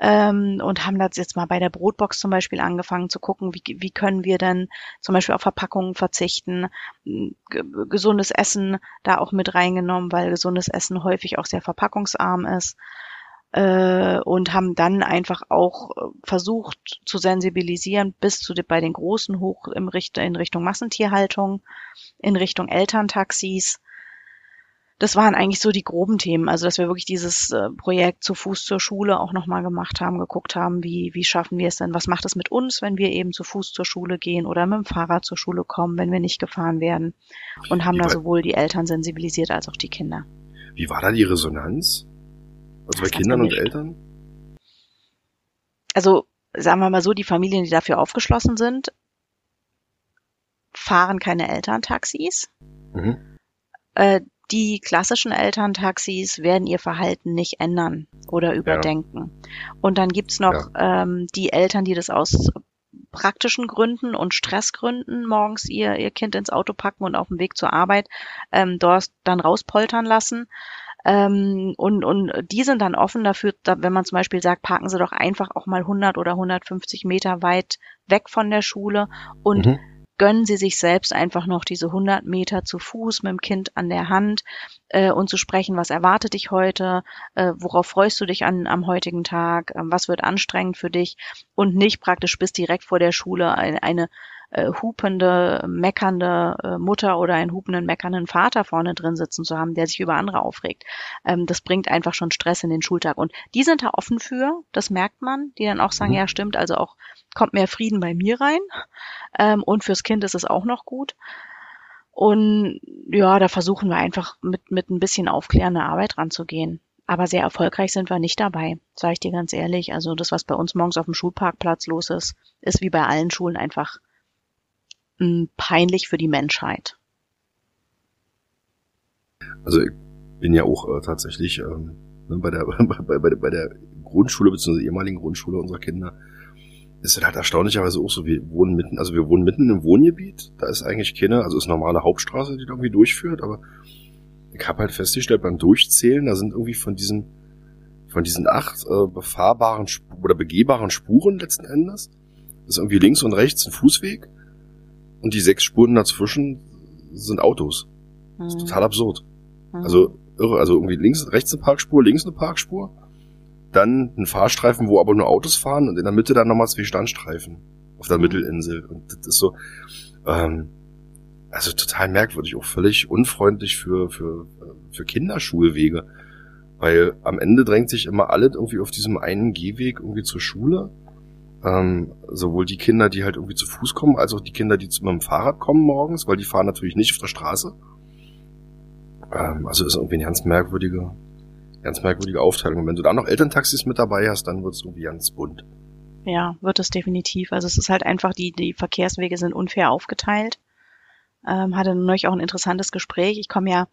Ähm, und haben das jetzt mal bei der Brotbox zum Beispiel angefangen zu gucken, wie, wie können wir denn zum Beispiel auf Verpackungen verzichten, gesundes Essen da auch mit reingenommen, weil gesundes Essen häufig auch sehr verpackungsarm ist äh, und haben dann einfach auch äh, versucht zu sensibilisieren bis zu bei den Großen hoch im Richt in Richtung Massentierhaltung, in Richtung Elterntaxis. Das waren eigentlich so die groben Themen, also dass wir wirklich dieses äh, Projekt zu Fuß zur Schule auch nochmal gemacht haben, geguckt haben, wie, wie schaffen wir es denn, was macht es mit uns, wenn wir eben zu Fuß zur Schule gehen oder mit dem Fahrrad zur Schule kommen, wenn wir nicht gefahren werden und haben da sowohl die Eltern sensibilisiert als auch die Kinder. Wie war da die Resonanz? Also bei Kindern und Eltern? Also sagen wir mal so, die Familien, die dafür aufgeschlossen sind, fahren keine Elterntaxis. Mhm. Äh, die klassischen Elterntaxis werden ihr Verhalten nicht ändern oder überdenken. Ja. Und dann gibt's noch ja. ähm, die Eltern, die das aus praktischen Gründen und Stressgründen morgens ihr, ihr Kind ins Auto packen und auf dem Weg zur Arbeit ähm, dort dann rauspoltern lassen. Ähm, und, und die sind dann offen dafür, da, wenn man zum Beispiel sagt, parken Sie doch einfach auch mal 100 oder 150 Meter weit weg von der Schule und mhm. gönnen Sie sich selbst einfach noch diese 100 Meter zu Fuß mit dem Kind an der Hand äh, und zu sprechen, was erwartet dich heute, äh, worauf freust du dich an, am heutigen Tag, äh, was wird anstrengend für dich und nicht praktisch bis direkt vor der Schule eine, eine äh, hupende, meckernde äh, Mutter oder einen hupenden, meckernden Vater vorne drin sitzen zu haben, der sich über andere aufregt. Ähm, das bringt einfach schon Stress in den Schultag. Und die sind da offen für, das merkt man, die dann auch sagen, mhm. ja stimmt, also auch kommt mehr Frieden bei mir rein. Ähm, und fürs Kind ist es auch noch gut. Und ja, da versuchen wir einfach mit, mit ein bisschen aufklärender Arbeit ranzugehen. Aber sehr erfolgreich sind wir nicht dabei, sage ich dir ganz ehrlich. Also das, was bei uns morgens auf dem Schulparkplatz los ist, ist wie bei allen Schulen einfach peinlich für die Menschheit. Also ich bin ja auch äh, tatsächlich ähm, ne, bei, der, bei, bei, bei der Grundschule bzw. ehemaligen Grundschule unserer Kinder ist es halt erstaunlicherweise auch so, wir wohnen mitten, also wir wohnen mitten im Wohngebiet, da ist eigentlich keine, also ist normale Hauptstraße, die da irgendwie durchführt, aber ich habe halt festgestellt beim Durchzählen, da sind irgendwie von diesen von diesen acht äh, befahrbaren Sp oder begehbaren Spuren letzten Endes, ist irgendwie links und rechts ein Fußweg und die sechs Spuren dazwischen sind Autos. Mhm. Das ist mhm. total absurd. Mhm. Also irre, also irgendwie links, rechts eine Parkspur, links eine Parkspur, dann ein Fahrstreifen, wo aber nur Autos fahren und in der Mitte dann nochmal zwei Standstreifen auf der mhm. Mittelinsel. Und das ist so, ähm, also total merkwürdig, auch völlig unfreundlich für, für, für Kinderschulwege. Weil am Ende drängt sich immer alle irgendwie auf diesem einen Gehweg irgendwie zur Schule ähm, sowohl die Kinder, die halt irgendwie zu Fuß kommen, als auch die Kinder, die mit dem Fahrrad kommen morgens, weil die fahren natürlich nicht auf der Straße. Ähm, also ist irgendwie eine ganz merkwürdige, ganz merkwürdige Aufteilung. Und wenn du da noch Elterntaxis mit dabei hast, dann wird es irgendwie ganz bunt. Ja, wird es definitiv. Also es ist halt einfach, die, die Verkehrswege sind unfair aufgeteilt. Ähm, hatte neulich auch ein interessantes Gespräch. Ich komme ja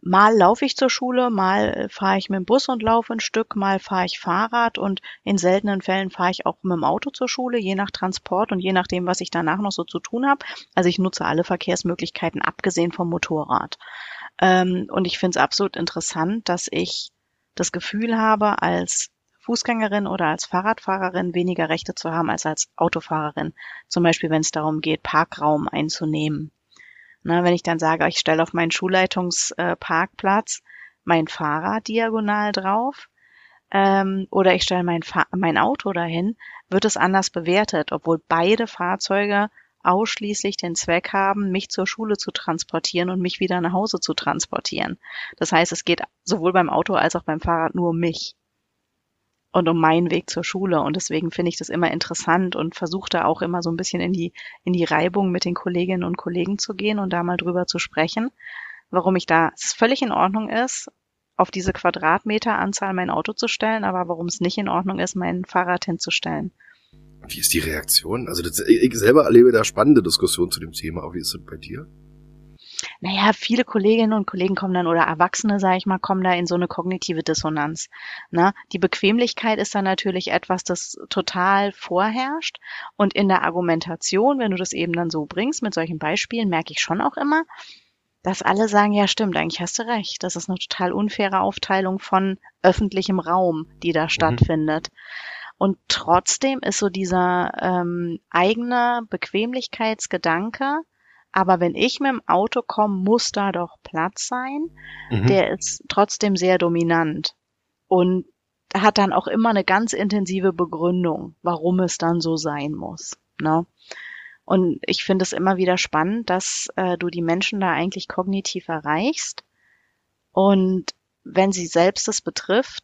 mal laufe ich zur Schule, mal fahre ich mit dem Bus und laufe ein Stück, mal fahre ich Fahrrad und in seltenen Fällen fahre ich auch mit dem Auto zur Schule, je nach Transport und je nachdem, was ich danach noch so zu tun habe. Also ich nutze alle Verkehrsmöglichkeiten, abgesehen vom Motorrad. Ähm, und ich finde es absolut interessant, dass ich das Gefühl habe, als Fußgängerin oder als Fahrradfahrerin weniger Rechte zu haben als als Autofahrerin. Zum Beispiel, wenn es darum geht, Parkraum einzunehmen. Na, wenn ich dann sage, ich stelle auf meinen Schulleitungsparkplatz mein Fahrrad diagonal drauf ähm, oder ich stelle mein, mein Auto dahin, wird es anders bewertet, obwohl beide Fahrzeuge ausschließlich den Zweck haben, mich zur Schule zu transportieren und mich wieder nach Hause zu transportieren. Das heißt, es geht sowohl beim Auto als auch beim Fahrrad nur um mich und um meinen Weg zur Schule. Und deswegen finde ich das immer interessant und versuche da auch immer so ein bisschen in die, in die Reibung mit den Kolleginnen und Kollegen zu gehen und da mal drüber zu sprechen, warum ich da es völlig in Ordnung ist, auf diese Quadratmeteranzahl mein Auto zu stellen, aber warum es nicht in Ordnung ist, mein Fahrrad hinzustellen. Wie ist die Reaktion? Also das, ich selber erlebe da spannende Diskussionen zu dem Thema, wie ist es bei dir? Naja, viele Kolleginnen und Kollegen kommen dann oder Erwachsene, sage ich mal, kommen da in so eine kognitive Dissonanz. Ne? Die Bequemlichkeit ist dann natürlich etwas, das total vorherrscht. Und in der Argumentation, wenn du das eben dann so bringst, mit solchen Beispielen, merke ich schon auch immer, dass alle sagen, ja stimmt, eigentlich hast du recht. Das ist eine total unfaire Aufteilung von öffentlichem Raum, die da mhm. stattfindet. Und trotzdem ist so dieser ähm, eigene Bequemlichkeitsgedanke, aber wenn ich mit dem Auto komme, muss da doch Platz sein. Mhm. Der ist trotzdem sehr dominant und hat dann auch immer eine ganz intensive Begründung, warum es dann so sein muss. Ne? Und ich finde es immer wieder spannend, dass äh, du die Menschen da eigentlich kognitiv erreichst und wenn sie selbst es betrifft,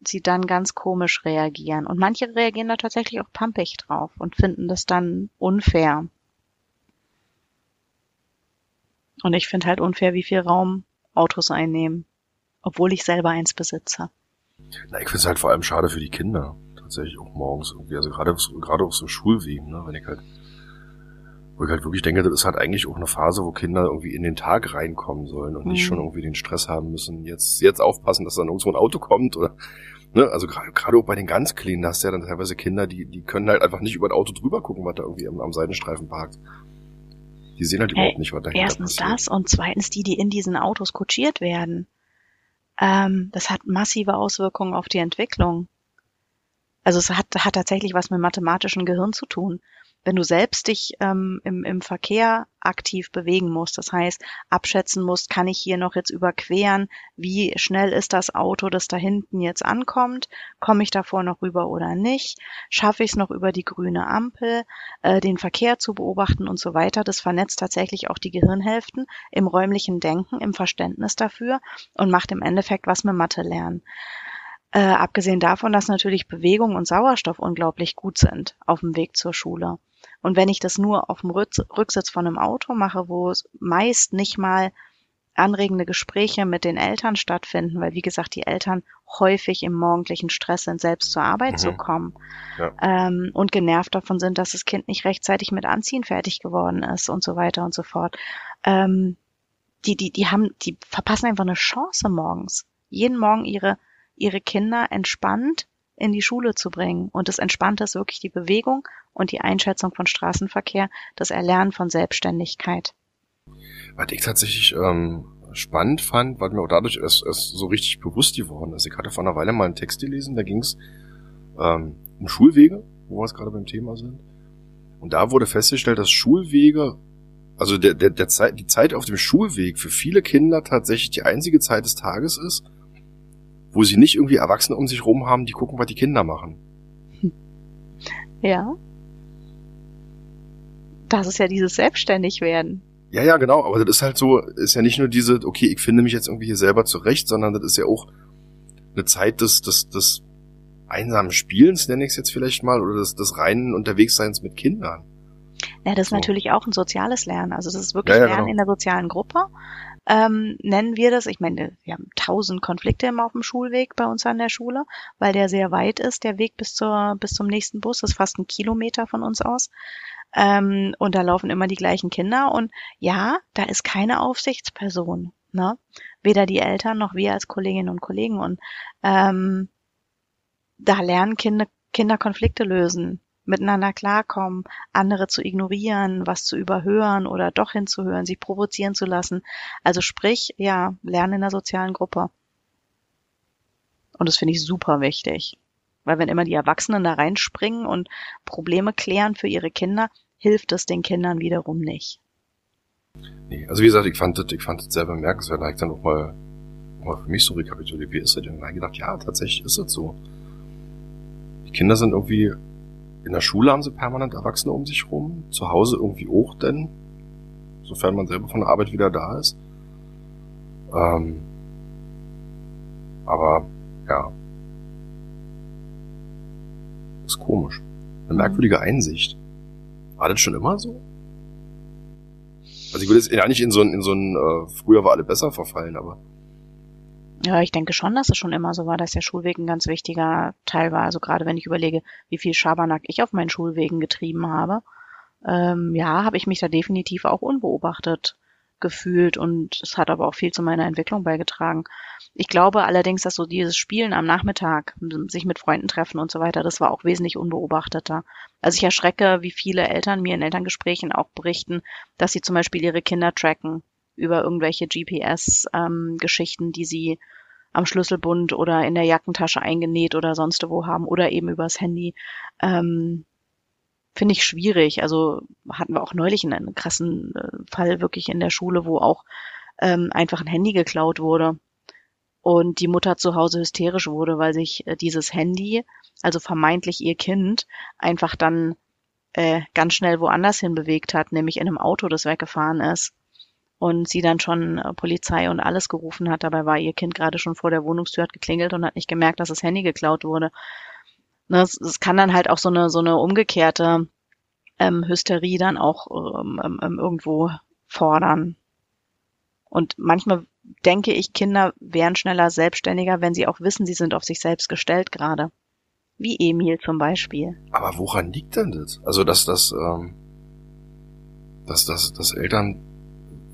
sie dann ganz komisch reagieren. Und manche reagieren da tatsächlich auch pampig drauf und finden das dann unfair. Und ich finde halt unfair, wie viel Raum Autos einnehmen, obwohl ich selber eins besitze. Na, ich finde es halt vor allem schade für die Kinder. Tatsächlich auch morgens irgendwie. Also gerade, gerade auf so Schulwegen, ne, wenn ich halt, wo ich halt wirklich denke, das ist halt eigentlich auch eine Phase, wo Kinder irgendwie in den Tag reinkommen sollen und mhm. nicht schon irgendwie den Stress haben müssen, jetzt, jetzt aufpassen, dass dann irgendwo ein Auto kommt oder, ne, also gerade, gerade auch bei den ganz Kleinen, da hast du ja dann teilweise Kinder, die, die können halt einfach nicht über ein Auto drüber gucken, was da irgendwie am, am Seitenstreifen parkt. Die sehen halt überhaupt nicht, was dahinter Erstens passiert. das und zweitens die, die in diesen Autos kutschiert werden. Ähm, das hat massive Auswirkungen auf die Entwicklung. Also es hat, hat tatsächlich was mit mathematischem Gehirn zu tun wenn du selbst dich ähm, im, im Verkehr aktiv bewegen musst, das heißt abschätzen musst, kann ich hier noch jetzt überqueren, wie schnell ist das Auto, das da hinten jetzt ankommt, komme ich davor noch rüber oder nicht, schaffe ich es noch über die grüne Ampel, äh, den Verkehr zu beobachten und so weiter, das vernetzt tatsächlich auch die Gehirnhälften im räumlichen Denken, im Verständnis dafür und macht im Endeffekt was mit Mathe lernen. Äh, abgesehen davon, dass natürlich Bewegung und Sauerstoff unglaublich gut sind auf dem Weg zur Schule. Und wenn ich das nur auf dem Rücksitz von einem Auto mache, wo es meist nicht mal anregende Gespräche mit den Eltern stattfinden, weil wie gesagt die Eltern häufig im morgendlichen Stress sind, selbst zur Arbeit mhm. zu kommen ja. ähm, und genervt davon sind, dass das Kind nicht rechtzeitig mit Anziehen fertig geworden ist und so weiter und so fort. Ähm, die, die, die haben, die verpassen einfach eine Chance morgens. Jeden Morgen ihre, ihre Kinder entspannt in die Schule zu bringen. Und das Entspannte ist wirklich die Bewegung und die Einschätzung von Straßenverkehr, das Erlernen von Selbstständigkeit. Was ich tatsächlich ähm, spannend fand, weil mir auch dadurch erst, erst so richtig bewusst geworden ist. Ich hatte vor einer Weile mal einen Text gelesen, da ging es ähm, um Schulwege, wo wir es gerade beim Thema sind. Und da wurde festgestellt, dass Schulwege, also der, der, der Zeit, die Zeit auf dem Schulweg für viele Kinder tatsächlich die einzige Zeit des Tages ist, wo sie nicht irgendwie Erwachsene um sich rum haben, die gucken, was die Kinder machen. Ja. Das ist ja dieses Selbstständigwerden. Ja, ja, genau, aber das ist halt so, ist ja nicht nur diese, okay, ich finde mich jetzt irgendwie hier selber zurecht, sondern das ist ja auch eine Zeit des, des, des einsamen Spielens, nenne ich es jetzt vielleicht mal, oder des, des reinen Unterwegsseins mit Kindern. Ja, das ist so. natürlich auch ein soziales Lernen. Also das ist wirklich ja, ja, Lernen genau. in der sozialen Gruppe ähm, nennen wir das. Ich meine, wir haben tausend Konflikte immer auf dem Schulweg bei uns an der Schule, weil der sehr weit ist, der Weg bis zur bis zum nächsten Bus, ist fast ein Kilometer von uns aus. Ähm, und da laufen immer die gleichen Kinder und ja, da ist keine Aufsichtsperson. Ne? Weder die Eltern noch wir als Kolleginnen und Kollegen. Und ähm, da lernen Kinder, Kinder Konflikte lösen, miteinander klarkommen, andere zu ignorieren, was zu überhören oder doch hinzuhören, sich provozieren zu lassen. Also sprich, ja, lernen in der sozialen Gruppe. Und das finde ich super wichtig. Weil wenn immer die Erwachsenen da reinspringen und Probleme klären für ihre Kinder, hilft es den Kindern wiederum nicht. Nee, also wie gesagt, ich fand das, ich fand das sehr bemerkenswert. Da habe ich dann auch mal, für mich so rekapituliert, wie ist das denn? Und dann gedacht, ja, tatsächlich ist es so. Die Kinder sind irgendwie, in der Schule haben sie permanent Erwachsene um sich rum, zu Hause irgendwie auch denn, sofern man selber von der Arbeit wieder da ist. Ähm, aber, ja, ist komisch. Eine merkwürdige Einsicht. War das schon immer so? Also ich würde jetzt ja nicht in so ein, in so ein äh, früher war alle besser verfallen, aber. Ja, ich denke schon, dass es schon immer so war, dass der Schulweg ein ganz wichtiger Teil war. Also gerade wenn ich überlege, wie viel Schabernack ich auf meinen Schulwegen getrieben habe, ähm, ja, habe ich mich da definitiv auch unbeobachtet gefühlt und es hat aber auch viel zu meiner Entwicklung beigetragen. Ich glaube allerdings, dass so dieses Spielen am Nachmittag, sich mit Freunden treffen und so weiter, das war auch wesentlich unbeobachteter. Also ich erschrecke, wie viele Eltern mir in Elterngesprächen auch berichten, dass sie zum Beispiel ihre Kinder tracken über irgendwelche GPS-Geschichten, ähm, die sie am Schlüsselbund oder in der Jackentasche eingenäht oder sonst wo haben oder eben übers Handy. Ähm, finde ich schwierig. Also hatten wir auch neulich einen krassen äh, Fall wirklich in der Schule, wo auch ähm, einfach ein Handy geklaut wurde und die Mutter zu Hause hysterisch wurde, weil sich äh, dieses Handy, also vermeintlich ihr Kind, einfach dann äh, ganz schnell woanders hin bewegt hat, nämlich in einem Auto, das weggefahren ist. Und sie dann schon äh, Polizei und alles gerufen hat. Dabei war ihr Kind gerade schon vor der Wohnungstür, hat geklingelt und hat nicht gemerkt, dass das Handy geklaut wurde. Ne, es, es kann dann halt auch so eine, so eine umgekehrte ähm, Hysterie dann auch ähm, ähm, ähm, irgendwo fordern. Und manchmal denke ich, Kinder wären schneller selbstständiger, wenn sie auch wissen, sie sind auf sich selbst gestellt gerade. Wie Emil zum Beispiel. Aber woran liegt denn das? Also, dass, dass, ähm, dass, dass, dass Eltern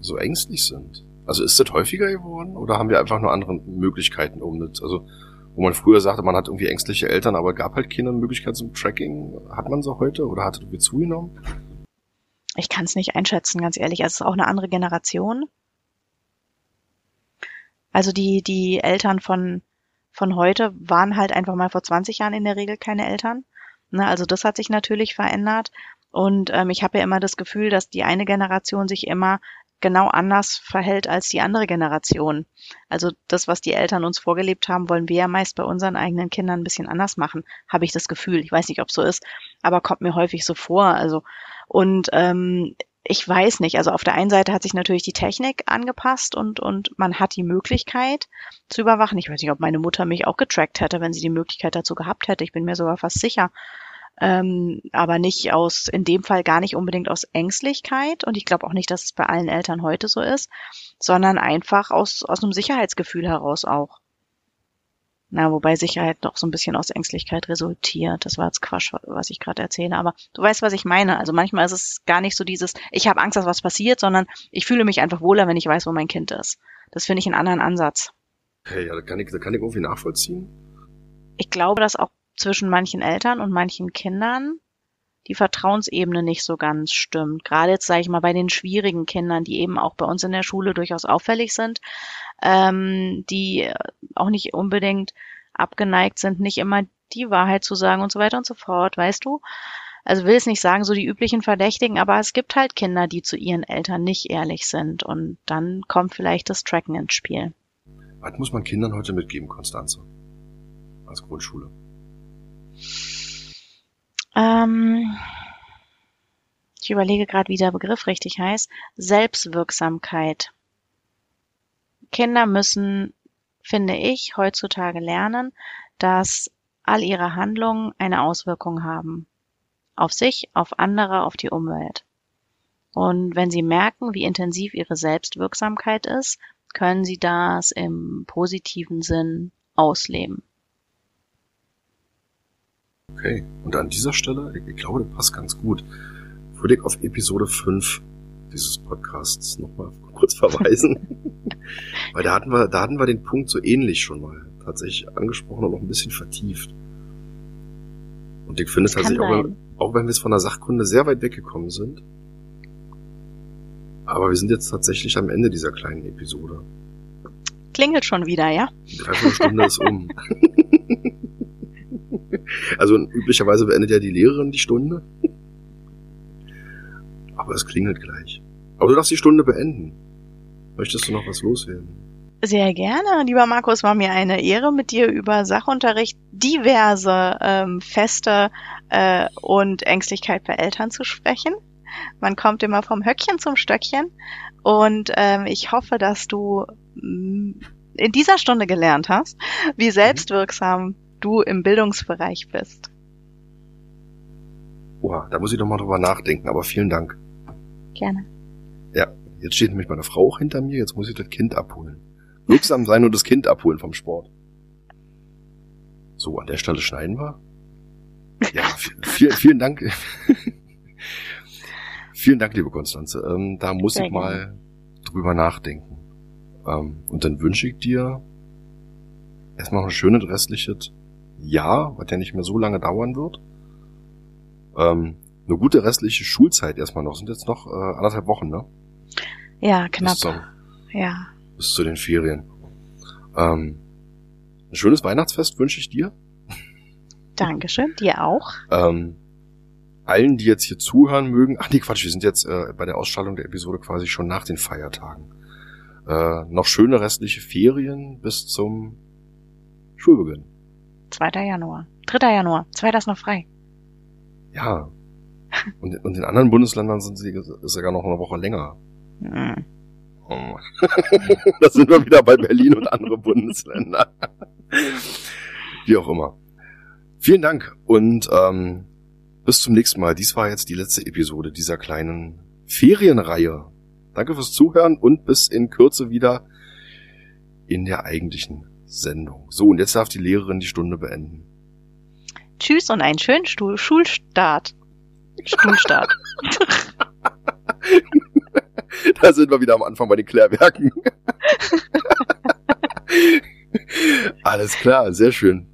so ängstlich sind. Also ist das häufiger geworden oder haben wir einfach nur andere Möglichkeiten um das? Also wo man früher sagte, man hat irgendwie ängstliche Eltern, aber gab halt keine Möglichkeit zum Tracking. Hat man so heute oder hat es zugenommen? Ich kann es nicht einschätzen, ganz ehrlich. Also es ist auch eine andere Generation. Also die, die Eltern von, von heute waren halt einfach mal vor 20 Jahren in der Regel keine Eltern. Ne, also das hat sich natürlich verändert. Und ähm, ich habe ja immer das Gefühl, dass die eine Generation sich immer genau anders verhält als die andere Generation. Also das, was die Eltern uns vorgelebt haben, wollen wir ja meist bei unseren eigenen Kindern ein bisschen anders machen, habe ich das Gefühl. Ich weiß nicht, ob so ist, aber kommt mir häufig so vor. Also und ähm, ich weiß nicht. Also auf der einen Seite hat sich natürlich die Technik angepasst und, und man hat die Möglichkeit zu überwachen. Ich weiß nicht, ob meine Mutter mich auch getrackt hätte, wenn sie die Möglichkeit dazu gehabt hätte. Ich bin mir sogar fast sicher ähm, aber nicht aus, in dem Fall gar nicht unbedingt aus Ängstlichkeit und ich glaube auch nicht, dass es bei allen Eltern heute so ist, sondern einfach aus, aus einem Sicherheitsgefühl heraus auch. Na, wobei Sicherheit doch so ein bisschen aus Ängstlichkeit resultiert. Das war jetzt Quatsch, was ich gerade erzähle. Aber du weißt, was ich meine. Also manchmal ist es gar nicht so dieses, ich habe Angst, dass was passiert, sondern ich fühle mich einfach wohler, wenn ich weiß, wo mein Kind ist. Das finde ich einen anderen Ansatz. Hey, ja, da kann ich, da kann ich irgendwie nachvollziehen. Ich glaube, dass auch zwischen manchen Eltern und manchen Kindern die Vertrauensebene nicht so ganz stimmt. Gerade jetzt sage ich mal bei den schwierigen Kindern, die eben auch bei uns in der Schule durchaus auffällig sind, ähm, die auch nicht unbedingt abgeneigt sind, nicht immer die Wahrheit zu sagen und so weiter und so fort, weißt du? Also will es nicht sagen, so die üblichen Verdächtigen, aber es gibt halt Kinder, die zu ihren Eltern nicht ehrlich sind und dann kommt vielleicht das Tracken ins Spiel. Was muss man Kindern heute mitgeben, Konstanze? Als Grundschule? Ähm, ich überlege gerade, wie der Begriff richtig heißt. Selbstwirksamkeit. Kinder müssen, finde ich, heutzutage lernen, dass all ihre Handlungen eine Auswirkung haben. Auf sich, auf andere, auf die Umwelt. Und wenn sie merken, wie intensiv ihre Selbstwirksamkeit ist, können sie das im positiven Sinn ausleben. Okay, und an dieser Stelle, ich glaube, das passt ganz gut, würde ich auf Episode 5 dieses Podcasts nochmal kurz verweisen. Weil da hatten wir, da hatten wir den Punkt so ähnlich schon mal tatsächlich angesprochen und noch ein bisschen vertieft. Und ich finde tatsächlich, auch wenn, auch wenn wir jetzt von der Sachkunde sehr weit weggekommen sind, aber wir sind jetzt tatsächlich am Ende dieser kleinen Episode. Klingelt schon wieder, ja? Die Dreiviertelstunde ist um. also üblicherweise beendet ja die Lehrerin die Stunde. Aber es klingelt gleich. Aber du darfst die Stunde beenden. Möchtest du noch was loswerden? Sehr gerne, lieber Markus, war mir eine Ehre, mit dir über Sachunterricht, diverse ähm, Feste äh, und Ängstlichkeit bei Eltern zu sprechen. Man kommt immer vom Höckchen zum Stöckchen und ähm, ich hoffe, dass du mm, in dieser Stunde gelernt hast, wie selbstwirksam du im Bildungsbereich bist. Oha, da muss ich doch mal drüber nachdenken, aber vielen Dank. Gerne. Ja, jetzt steht nämlich meine Frau auch hinter mir, jetzt muss ich das Kind abholen. Wirksam sein und das Kind abholen vom Sport. So, an der Stelle schneiden wir. Ja, vielen, vielen Dank. vielen Dank, liebe Konstanze. Ähm, da muss Sehr ich mal gerne. drüber nachdenken. Ähm, und dann wünsche ich dir erstmal ein schönes restliches Jahr, was ja nicht mehr so lange dauern wird. Ähm, eine gute restliche Schulzeit erstmal noch. Sind jetzt noch äh, anderthalb Wochen, ne? Ja, knapp. Bis zum, ja. Bis zu den Ferien. Ähm, ein schönes Weihnachtsfest wünsche ich dir. Dankeschön, dir auch. Ähm, allen, die jetzt hier zuhören mögen, ach nee, Quatsch, wir sind jetzt äh, bei der Ausstrahlung der Episode quasi schon nach den Feiertagen. Äh, noch schöne restliche Ferien bis zum Schulbeginn. 2. Januar. 3. Januar. 2. ist noch frei. Ja, und, und in anderen Bundesländern sind sie ist sogar noch eine Woche länger. Mhm. Oh. da sind wir wieder bei Berlin und andere Bundesländer. Wie auch immer. Vielen Dank und ähm, bis zum nächsten Mal. Dies war jetzt die letzte Episode dieser kleinen Ferienreihe. Danke fürs Zuhören und bis in Kürze wieder in der eigentlichen Sendung. So, und jetzt darf die Lehrerin die Stunde beenden. Tschüss und einen schönen Stuhl Schulstart. Stuhlstart. da sind wir wieder am Anfang bei den Klärwerken. Alles klar, sehr schön.